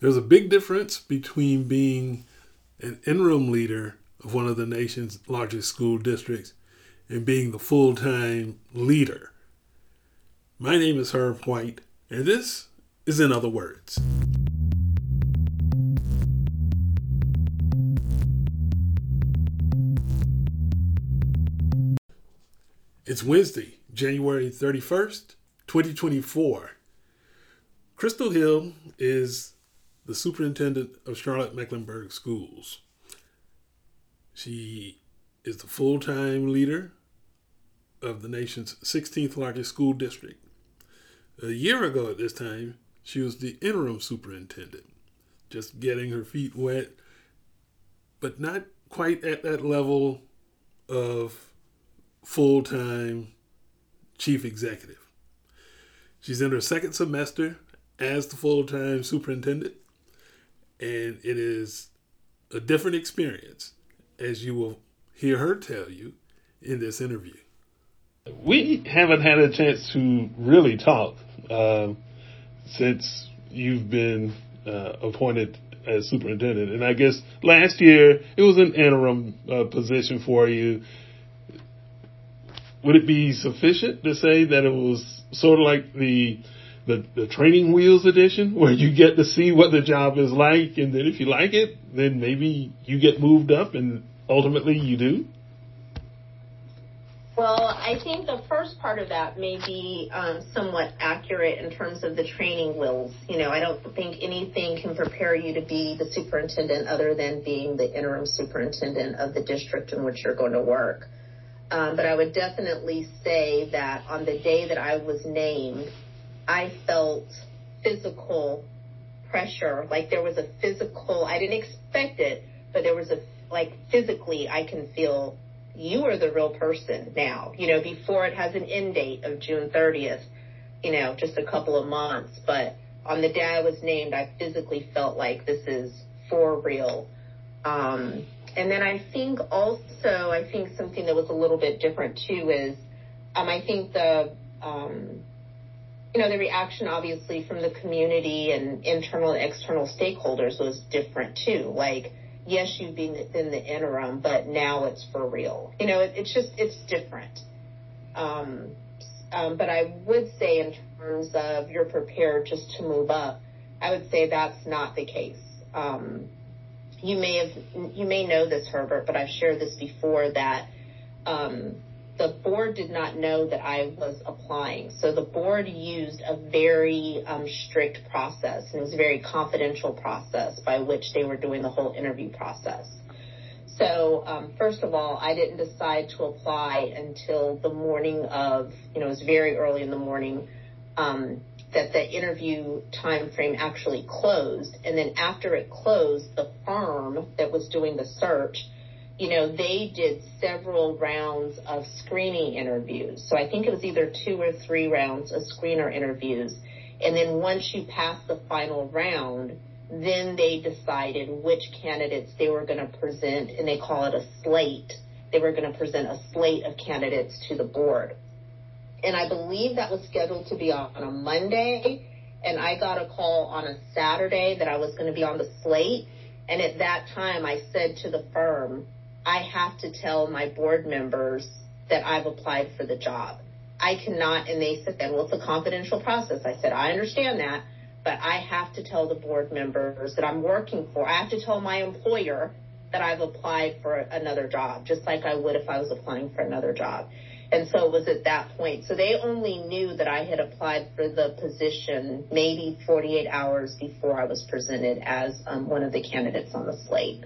There's a big difference between being an interim leader of one of the nation's largest school districts and being the full time leader. My name is Herb White, and this is In Other Words. It's Wednesday, January 31st, 2024. Crystal Hill is the superintendent of Charlotte Mecklenburg Schools. She is the full time leader of the nation's 16th largest school district. A year ago at this time, she was the interim superintendent, just getting her feet wet, but not quite at that level of full time chief executive. She's in her second semester as the full time superintendent, and it is a different experience, as you will hear her tell you in this interview. We haven't had a chance to really talk uh, since you've been uh, appointed as superintendent. And I guess last year it was an interim uh, position for you would it be sufficient to say that it was sort of like the the, the training wheels edition where you get to see what the job is like and then if you like it then maybe you get moved up and ultimately you do. Well i think the first part of that may be um, somewhat accurate in terms of the training wheels. You know i don't think anything can prepare you to be the superintendent other than being the interim superintendent of the district in which you're going to work. Um, but I would definitely say that on the day that I was named, I felt physical pressure. Like there was a physical, I didn't expect it, but there was a, like physically, I can feel you are the real person now. You know, before it has an end date of June 30th, you know, just a couple of months. But on the day I was named, I physically felt like this is for real. Um, and then I think also, I think something that was a little bit different too is, um, I think the, um, you know, the reaction obviously from the community and internal and external stakeholders was different too. Like, yes, you've been in the interim, but now it's for real. You know, it, it's just, it's different. Um, um, but I would say in terms of you're prepared just to move up, I would say that's not the case. Um, you may have you may know this, Herbert, but I've shared this before that um, the board did not know that I was applying. So the board used a very um, strict process, and it was a very confidential process by which they were doing the whole interview process. So um, first of all, I didn't decide to apply until the morning of, you know, it was very early in the morning. Um, that the interview time frame actually closed. And then after it closed, the firm that was doing the search, you know, they did several rounds of screening interviews. So I think it was either two or three rounds of screener interviews. And then once you pass the final round, then they decided which candidates they were going to present, and they call it a slate. They were going to present a slate of candidates to the board and I believe that was scheduled to be on a Monday. And I got a call on a Saturday that I was going to be on the slate. And at that time, I said to the firm, I have to tell my board members that I've applied for the job. I cannot, and they said, well, it's a confidential process. I said, I understand that, but I have to tell the board members that I'm working for. I have to tell my employer that I've applied for another job, just like I would if I was applying for another job. And so it was at that point. So they only knew that I had applied for the position maybe 48 hours before I was presented as um, one of the candidates on the slate.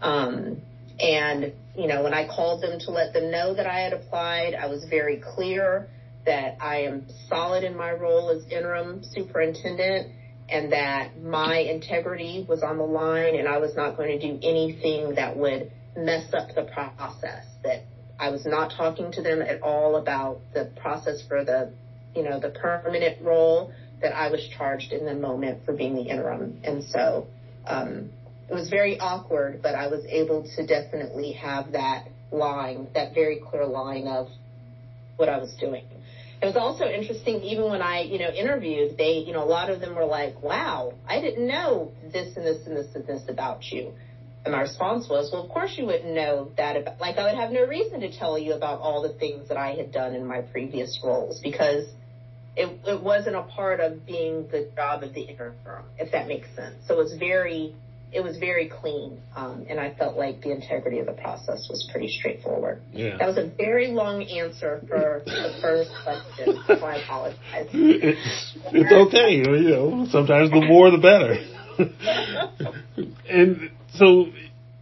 Um, and, you know, when I called them to let them know that I had applied, I was very clear that I am solid in my role as interim superintendent and that my integrity was on the line and I was not going to do anything that would mess up the process that I was not talking to them at all about the process for the, you know, the permanent role that I was charged in the moment for being the interim. And so um, it was very awkward, but I was able to definitely have that line, that very clear line of what I was doing. it was also interesting, even when I, you know, interviewed, they, you know, a lot of them were like, wow, I didn't know this and this and this and this about you. And my response was, well, of course you wouldn't know that about, like I would have no reason to tell you about all the things that I had done in my previous roles because it, it wasn't a part of being the job of the interim, if that makes sense. So it was very, it was very clean, um, and I felt like the integrity of the process was pretty straightforward. Yeah. That was a very long answer for the first question, so I apologize. It's, it's okay, you know. Sometimes the more the better. and so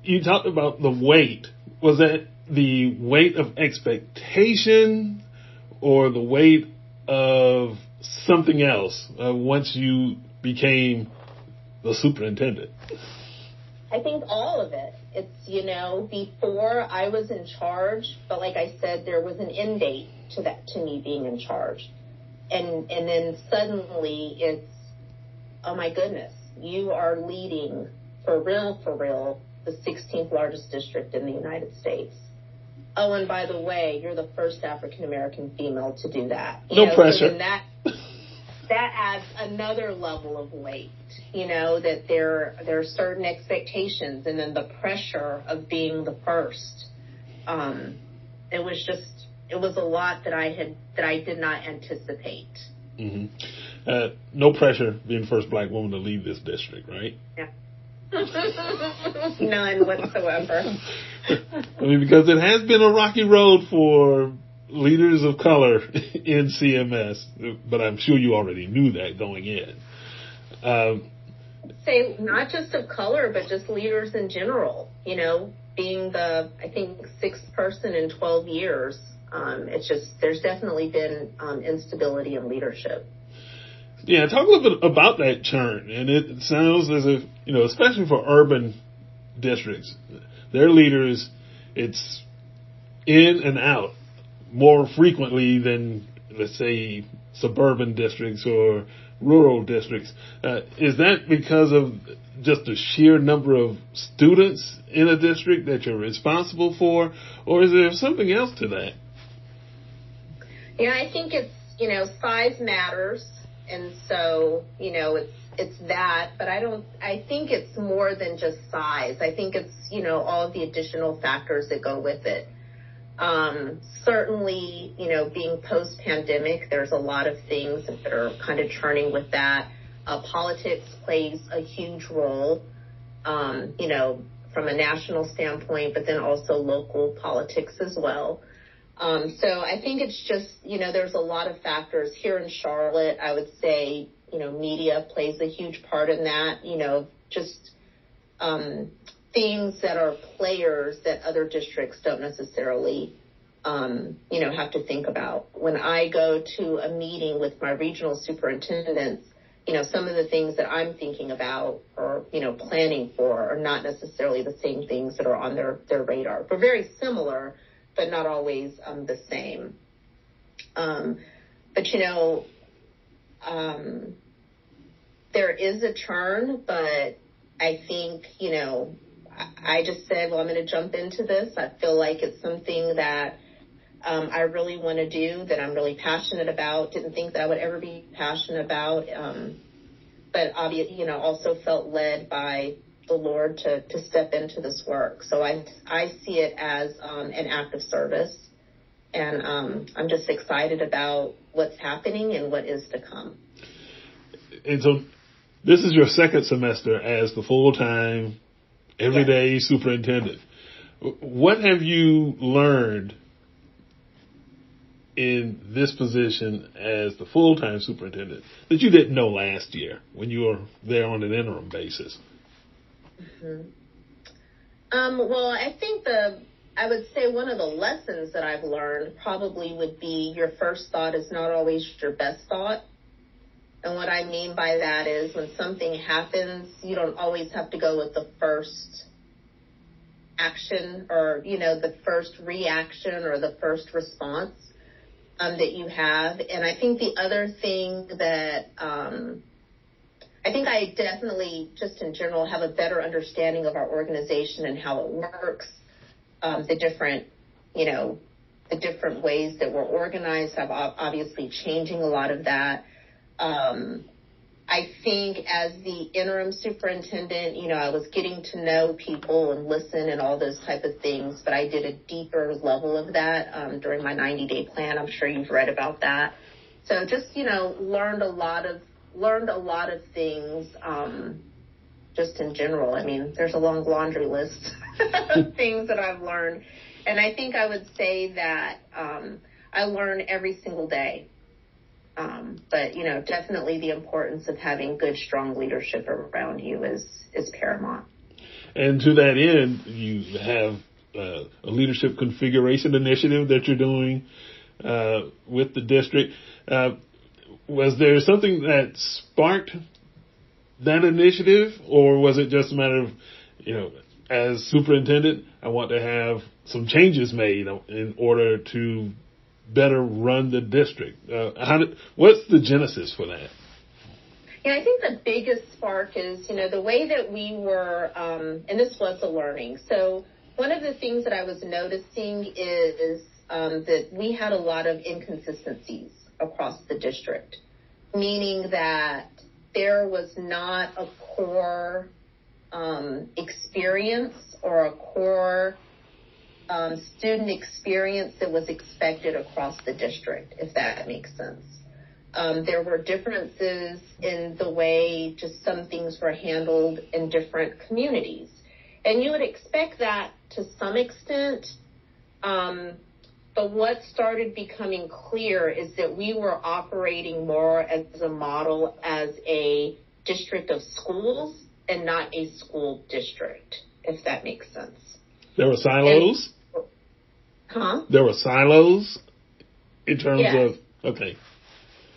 you talked about the weight. Was that the weight of expectation or the weight of something else uh, once you became the superintendent? I think all of it. It's, you know, before I was in charge, but like I said, there was an end date to that, to me being in charge. And, and then suddenly it's, oh my goodness, you are leading for real, for real, the 16th largest district in the United States. Oh, and by the way, you're the first African American female to do that. You no know, pressure. So that that adds another level of weight. You know that there there are certain expectations, and then the pressure of being the first. Um, it was just it was a lot that I had that I did not anticipate. Mm-hmm. Uh, no pressure being first black woman to lead this district, right? Yeah. None whatsoever. I mean, because it has been a rocky road for leaders of color in CMS, but I'm sure you already knew that going in. Um, Say not just of color, but just leaders in general. You know, being the I think sixth person in 12 years, um, it's just there's definitely been um, instability in leadership. Yeah, talk a little bit about that churn. And it sounds as if, you know, especially for urban districts, their leaders, it's in and out more frequently than, let's say, suburban districts or rural districts. Uh, is that because of just the sheer number of students in a district that you're responsible for, or is there something else to that? Yeah, I think it's, you know, size matters and so you know it's it's that but i don't i think it's more than just size i think it's you know all the additional factors that go with it um, certainly you know being post pandemic there's a lot of things that are kind of churning with that uh, politics plays a huge role um, you know from a national standpoint but then also local politics as well um, so I think it's just, you know, there's a lot of factors here in Charlotte. I would say, you know, media plays a huge part in that, you know, just um, things that are players that other districts don't necessarily, um, you know, have to think about. When I go to a meeting with my regional superintendents, you know, some of the things that I'm thinking about or, you know, planning for are not necessarily the same things that are on their, their radar, but very similar but not always um, the same. Um, but you know, um, there is a turn, but I think you know, I, just said, well, I'm going to jump into this. I feel like it's something that um, I really want to do, that I'm really passionate about. Didn't think that I would ever be passionate about, um, but obviously, you know, also felt led by the Lord to, to step into this work. So I, I see it as um, an act of service. And um, I'm just excited about what's happening and what is to come. And so this is your second semester as the full time, everyday yes. superintendent. What have you learned in this position as the full time superintendent that you didn't know last year when you were there on an interim basis? Mm-hmm. Um, well, I think the I would say one of the lessons that I've learned probably would be your first thought is not always your best thought. And what I mean by that is when something happens, you don't always have to go with the first action or, you know, the first reaction or the first response um, that you have. And I think the other thing that um, I think I definitely, just in general, have a better understanding of our organization and how it works, um, the different, you know, the different ways that we're organized. I'm obviously changing a lot of that. Um, I think as the interim superintendent, you know, I was getting to know people and listen and all those type of things, but I did a deeper level of that um, during my 90 day plan. I'm sure you've read about that. So just, you know, learned a lot of, learned a lot of things, um, just in general. I mean, there's a long laundry list of things that I've learned. And I think I would say that, um, I learn every single day. Um, but you know, definitely the importance of having good, strong leadership around you is is paramount. And to that end, you have uh, a leadership configuration initiative that you're doing uh, with the district. Uh, was there something that sparked that initiative, or was it just a matter of, you know, as superintendent, I want to have some changes made in order to better run the district? Uh, how did, what's the genesis for that? Yeah, I think the biggest spark is, you know, the way that we were, um, and this was a learning. So one of the things that I was noticing is um, that we had a lot of inconsistencies across the district, meaning that there was not a core um, experience or a core um, student experience that was expected across the district, if that makes sense. Um, there were differences in the way just some things were handled in different communities. And you would expect that to some extent. Um, but what started becoming clear is that we were operating more as a model as a district of schools and not a school district, if that makes sense. There were silos? And, huh? There were silos in terms yes. of, okay.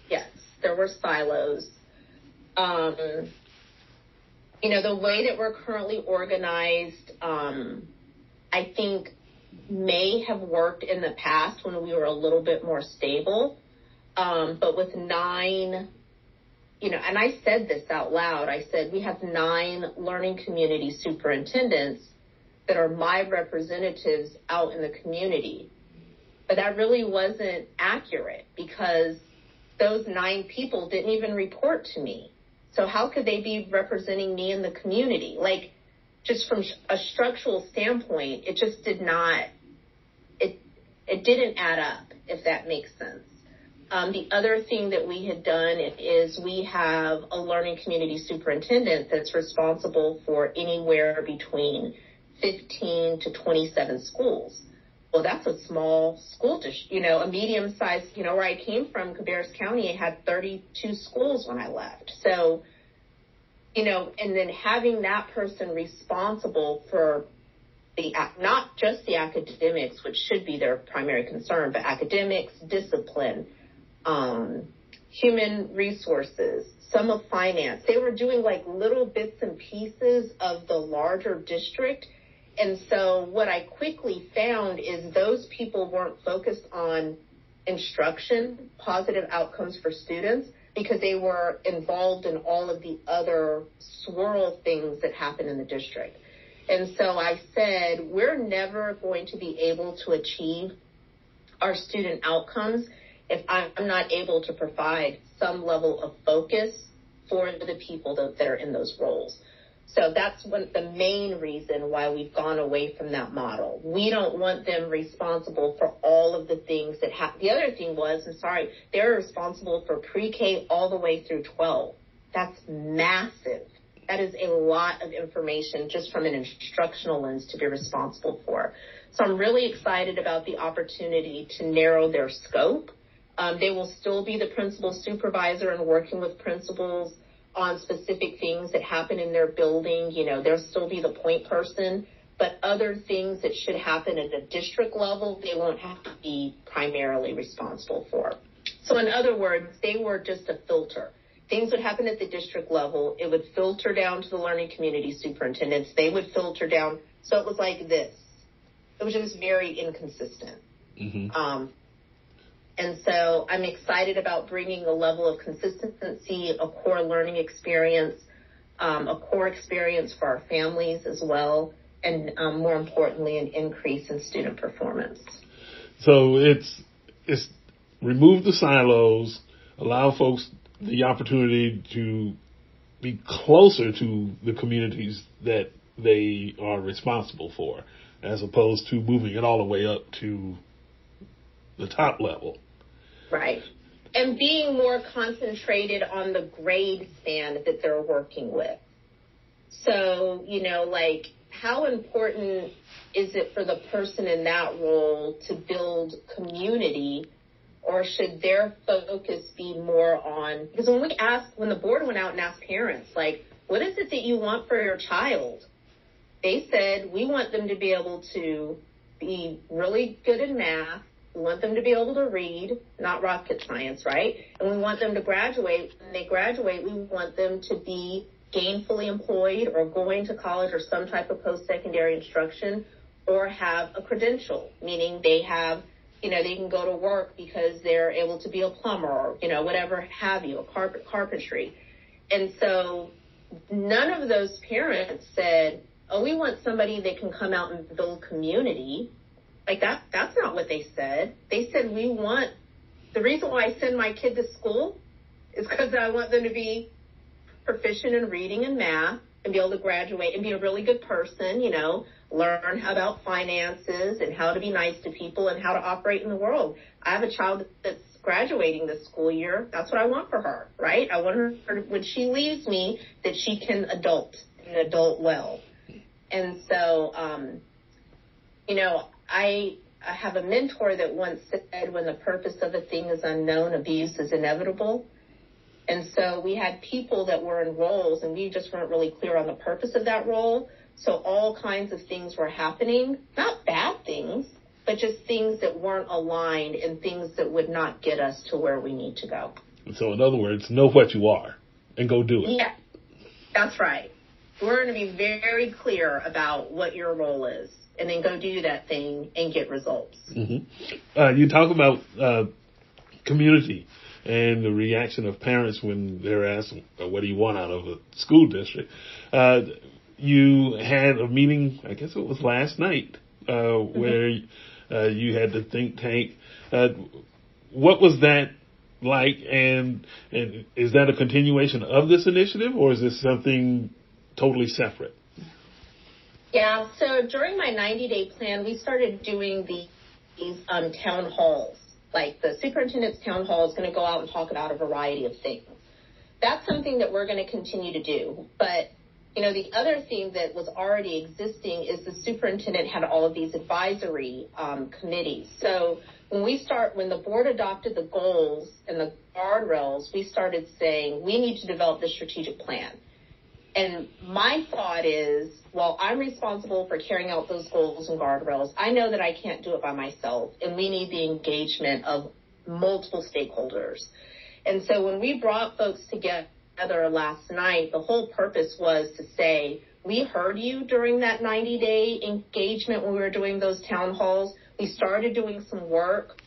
Yes, there were silos. Um, you know, the way that we're currently organized, um, I think may have worked in the past when we were a little bit more stable. Um, but with nine you know, and I said this out loud. I said, we have nine learning community superintendents that are my representatives out in the community. But that really wasn't accurate because those nine people didn't even report to me. So how could they be representing me in the community? Like, just from a structural standpoint, it just did not, it, it didn't add up, if that makes sense. Um, the other thing that we had done is we have a learning community superintendent that's responsible for anywhere between 15 to 27 schools. Well, that's a small school district, you know, a medium sized, you know, where I came from, Cabarrus County, I had 32 schools when I left. So, you know, and then having that person responsible for the, not just the academics, which should be their primary concern, but academics, discipline, um, human resources, some of finance. They were doing like little bits and pieces of the larger district. And so what I quickly found is those people weren't focused on instruction, positive outcomes for students, because they were involved in all of the other swirl things that happen in the district. And so I said, we're never going to be able to achieve our student outcomes if I'm not able to provide some level of focus for the people that, are in those roles. So that's one, the main reason why we've gone away from that model. We don't want them responsible for all of the things that happen. The other thing was, I'm sorry, they're responsible for pre-K all the way through 12. That's massive. That is a lot of information just from an instructional lens to be responsible for. So I'm really excited about the opportunity to narrow their scope um, they will still be the principal supervisor and working with principals on specific things that happen in their building. You know, they'll still be the point person, but other things that should happen at a district level, they won't have to be primarily responsible for. So in other words, they were just a filter. Things would happen at the district level. It would filter down to the learning community superintendents. They would filter down. So it was like this. It was just very inconsistent. Mm-hmm. Um, and so I'm excited about bringing a level of consistency, a core learning experience, um, a core experience for our families as well, and um, more importantly, an increase in student performance. So it's it's remove the silos, allow folks the opportunity to be closer to the communities that they are responsible for, as opposed to moving it all the way up to the top level. Right. And being more concentrated on the grade span that they're working with. So, you know, like how important is it for the person in that role to build community or should their focus be more on because when we asked when the board went out and asked parents like what is it that you want for your child they said we want them to be able to be really good in math we want them to be able to read not rocket science right and we want them to graduate when they graduate we want them to be gainfully employed or going to college or some type of post-secondary instruction or have a credential meaning they have you know, they can go to work because they're able to be a plumber or, you know, whatever have you, a carpet carpentry. And so none of those parents said, oh, we want somebody that can come out and build community. Like that, that's not what they said. They said, we want, the reason why I send my kid to school is because I want them to be proficient in reading and math and be able to graduate and be a really good person, you know, learn about finances and how to be nice to people and how to operate in the world. I have a child that's graduating this school year. That's what I want for her, right? I want her when she leaves me that she can adult and adult well. And so, um, you know, I, I have a mentor that once said, when the purpose of a thing is unknown, abuse is inevitable. And so we had people that were in roles and we just weren't really clear on the purpose of that role. So all kinds of things were happening, not bad things, but just things that weren't aligned and things that would not get us to where we need to go. So in other words, know what you are and go do it. Yeah, that's right. We're going to be very clear about what your role is and then go do that thing and get results. Mm-hmm. Uh, you talk about uh, community and the reaction of parents when they're asked, what do you want out of a school district? Uh, you had a meeting, I guess it was last night, uh, mm-hmm. where uh, you had the think tank. Uh, what was that like, and and is that a continuation of this initiative, or is this something totally separate? Yeah. So during my 90 day plan, we started doing the, these um, town halls. Like the superintendent's town hall is going to go out and talk about a variety of things. That's something that we're going to continue to do, but you know, the other thing that was already existing is the superintendent had all of these advisory um, committees. So when we start, when the board adopted the goals and the guardrails, we started saying we need to develop the strategic plan. And my thought is, while I'm responsible for carrying out those goals and guardrails. I know that I can't do it by myself, and we need the engagement of multiple stakeholders. And so when we brought folks together last night, the whole purpose was to say, we heard you during that 90 day engagement when we were doing those town halls. We started doing some work.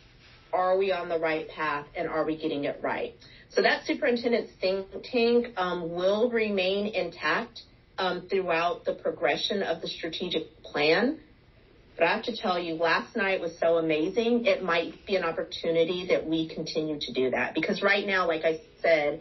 Are we on the right path and are we getting it right? So that superintendent's think tank um, will remain intact um, throughout the progression of the strategic plan. But I have to tell you, last night was so amazing. It might be an opportunity that we continue to do that because right now, like I said,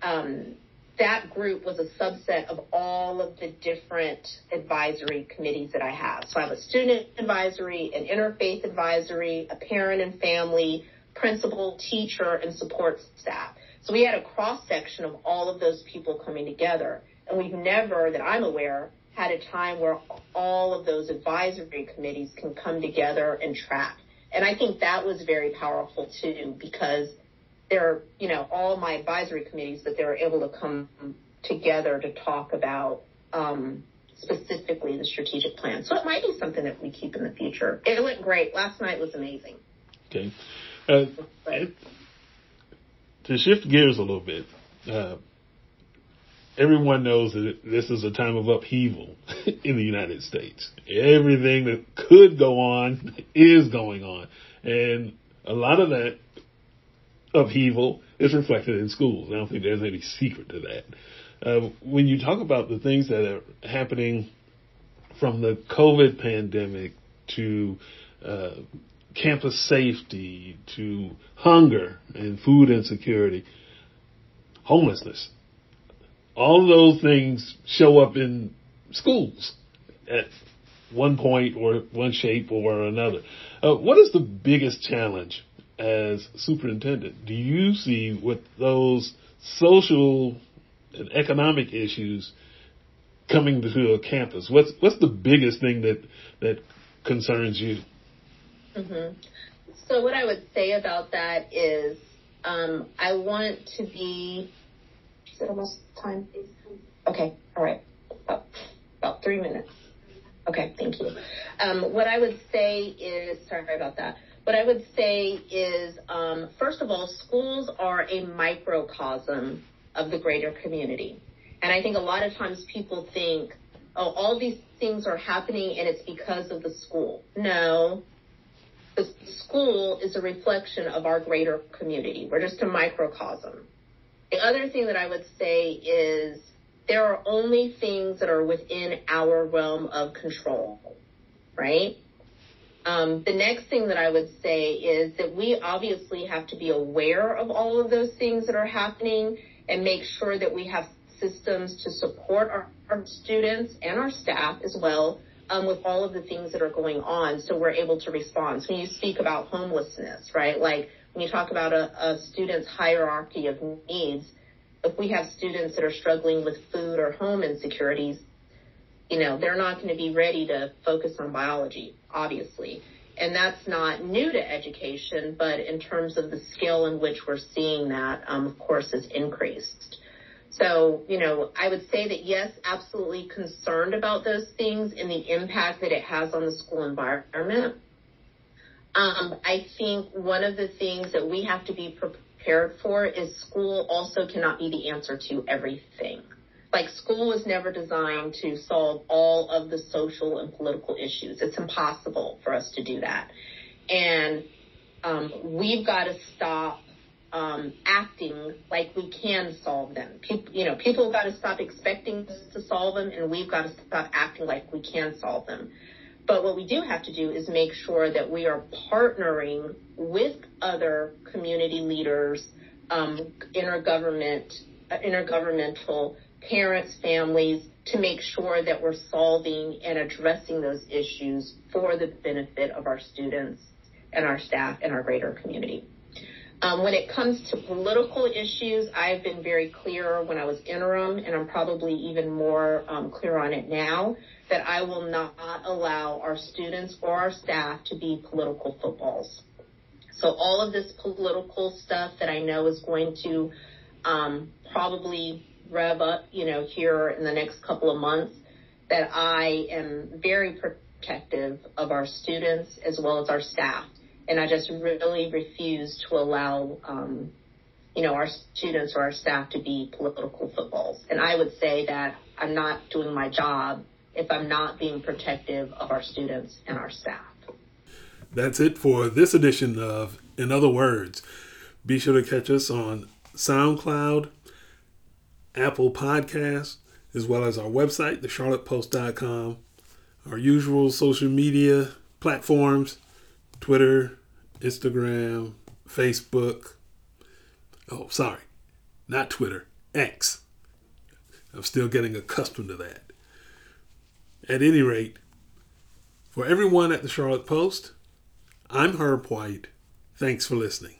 um, that group was a subset of all of the different advisory committees that I have. So I have a student advisory, an interfaith advisory, a parent and family, principal, teacher, and support staff. So we had a cross section of all of those people coming together. And we've never, that I'm aware, had a time where all of those advisory committees can come together and track. And I think that was very powerful too, because they're, you know, all my advisory committees, but they were able to come together to talk about um, specifically the strategic plan. So it might be something that we keep in the future. It went great. Last night was amazing. Okay. Uh, to shift gears a little bit, uh, everyone knows that this is a time of upheaval in the United States. Everything that could go on is going on. And a lot of that upheaval is reflected in schools. I don't think there's any secret to that. Uh, when you talk about the things that are happening from the COVID pandemic to uh, campus safety to hunger and food insecurity, homelessness. All those things show up in schools at one point or one shape or another. Uh, what is the biggest challenge as superintendent? Do you see with those social and economic issues coming to a campus? What's what's the biggest thing that that concerns you? Mm-hmm. So what I would say about that is um, I want to be. Is it almost time? Okay, all right, about, about three minutes. Okay, thank you. Um, what I would say is sorry about that. What I would say is, um, first of all, schools are a microcosm of the greater community. And I think a lot of times people think, oh, all these things are happening and it's because of the school. No, the school is a reflection of our greater community. We're just a microcosm. The other thing that I would say is there are only things that are within our realm of control, right? Um, the next thing that I would say is that we obviously have to be aware of all of those things that are happening and make sure that we have systems to support our, our students and our staff as well um, with all of the things that are going on so we're able to respond. So when you speak about homelessness, right, like when you talk about a, a student's hierarchy of needs, if we have students that are struggling with food or home insecurities, you know, they're not going to be ready to focus on biology, obviously. And that's not new to education, but in terms of the scale in which we're seeing that, um, of course, has increased. So, you know, I would say that yes, absolutely concerned about those things and the impact that it has on the school environment. Um, I think one of the things that we have to be prepared for is school also cannot be the answer to everything. Like school was never designed to solve all of the social and political issues. It's impossible for us to do that. And um, we've got to stop um, acting like we can solve them. People, you know, people have got to stop expecting us to solve them, and we've got to stop acting like we can solve them. But what we do have to do is make sure that we are partnering with other community leaders, um, intergovernment, uh, intergovernmental parents, families, to make sure that we're solving and addressing those issues for the benefit of our students and our staff and our greater community. Um, when it comes to political issues, I've been very clear when I was interim, and I'm probably even more um, clear on it now, that I will not allow our students or our staff to be political footballs. So all of this political stuff that I know is going to um, probably rev up, you know, here in the next couple of months, that I am very protective of our students as well as our staff and I just really refuse to allow, um, you know, our students or our staff to be political footballs. And I would say that I'm not doing my job if I'm not being protective of our students and our staff. That's it for this edition of In Other Words. Be sure to catch us on SoundCloud, Apple Podcasts, as well as our website, thecharlottepost.com, our usual social media platforms Twitter, Instagram, Facebook. Oh, sorry, not Twitter, X. I'm still getting accustomed to that. At any rate, for everyone at the Charlotte Post, I'm Herb White. Thanks for listening.